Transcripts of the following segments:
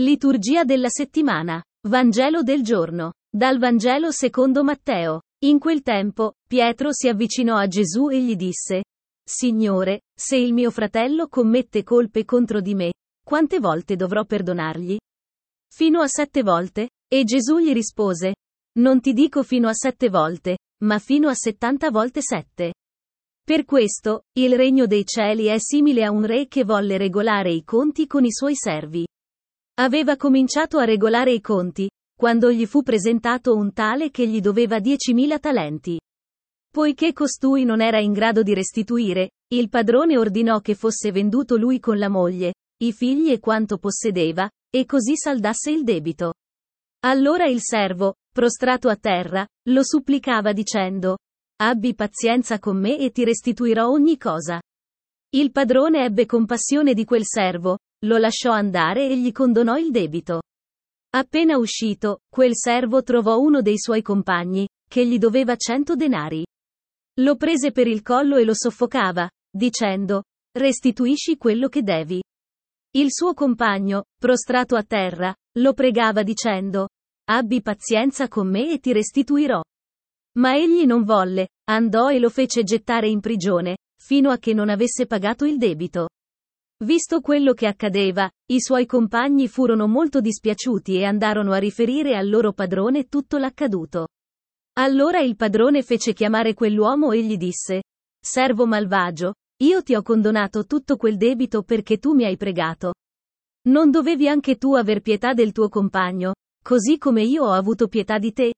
Liturgia della settimana. Vangelo del giorno. Dal Vangelo secondo Matteo. In quel tempo, Pietro si avvicinò a Gesù e gli disse, Signore, se il mio fratello commette colpe contro di me, quante volte dovrò perdonargli? Fino a sette volte? E Gesù gli rispose, Non ti dico fino a sette volte, ma fino a settanta volte sette. Per questo, il regno dei cieli è simile a un re che volle regolare i conti con i suoi servi. Aveva cominciato a regolare i conti, quando gli fu presentato un tale che gli doveva 10.000 talenti. Poiché costui non era in grado di restituire, il padrone ordinò che fosse venduto lui con la moglie, i figli e quanto possedeva, e così saldasse il debito. Allora il servo, prostrato a terra, lo supplicava dicendo, Abbi pazienza con me e ti restituirò ogni cosa. Il padrone ebbe compassione di quel servo, lo lasciò andare e gli condonò il debito. Appena uscito, quel servo trovò uno dei suoi compagni, che gli doveva cento denari. Lo prese per il collo e lo soffocava, dicendo, restituisci quello che devi. Il suo compagno, prostrato a terra, lo pregava dicendo, abbi pazienza con me e ti restituirò. Ma egli non volle, andò e lo fece gettare in prigione, fino a che non avesse pagato il debito. Visto quello che accadeva, i suoi compagni furono molto dispiaciuti e andarono a riferire al loro padrone tutto l'accaduto. Allora il padrone fece chiamare quell'uomo e gli disse, Servo malvagio, io ti ho condonato tutto quel debito perché tu mi hai pregato. Non dovevi anche tu aver pietà del tuo compagno, così come io ho avuto pietà di te?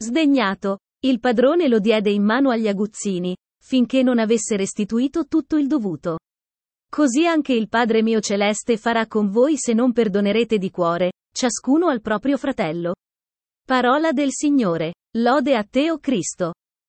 Sdegnato, il padrone lo diede in mano agli aguzzini, finché non avesse restituito tutto il dovuto. Così anche il Padre mio celeste farà con voi se non perdonerete di cuore, ciascuno al proprio fratello. Parola del Signore. Lode a te, o Cristo.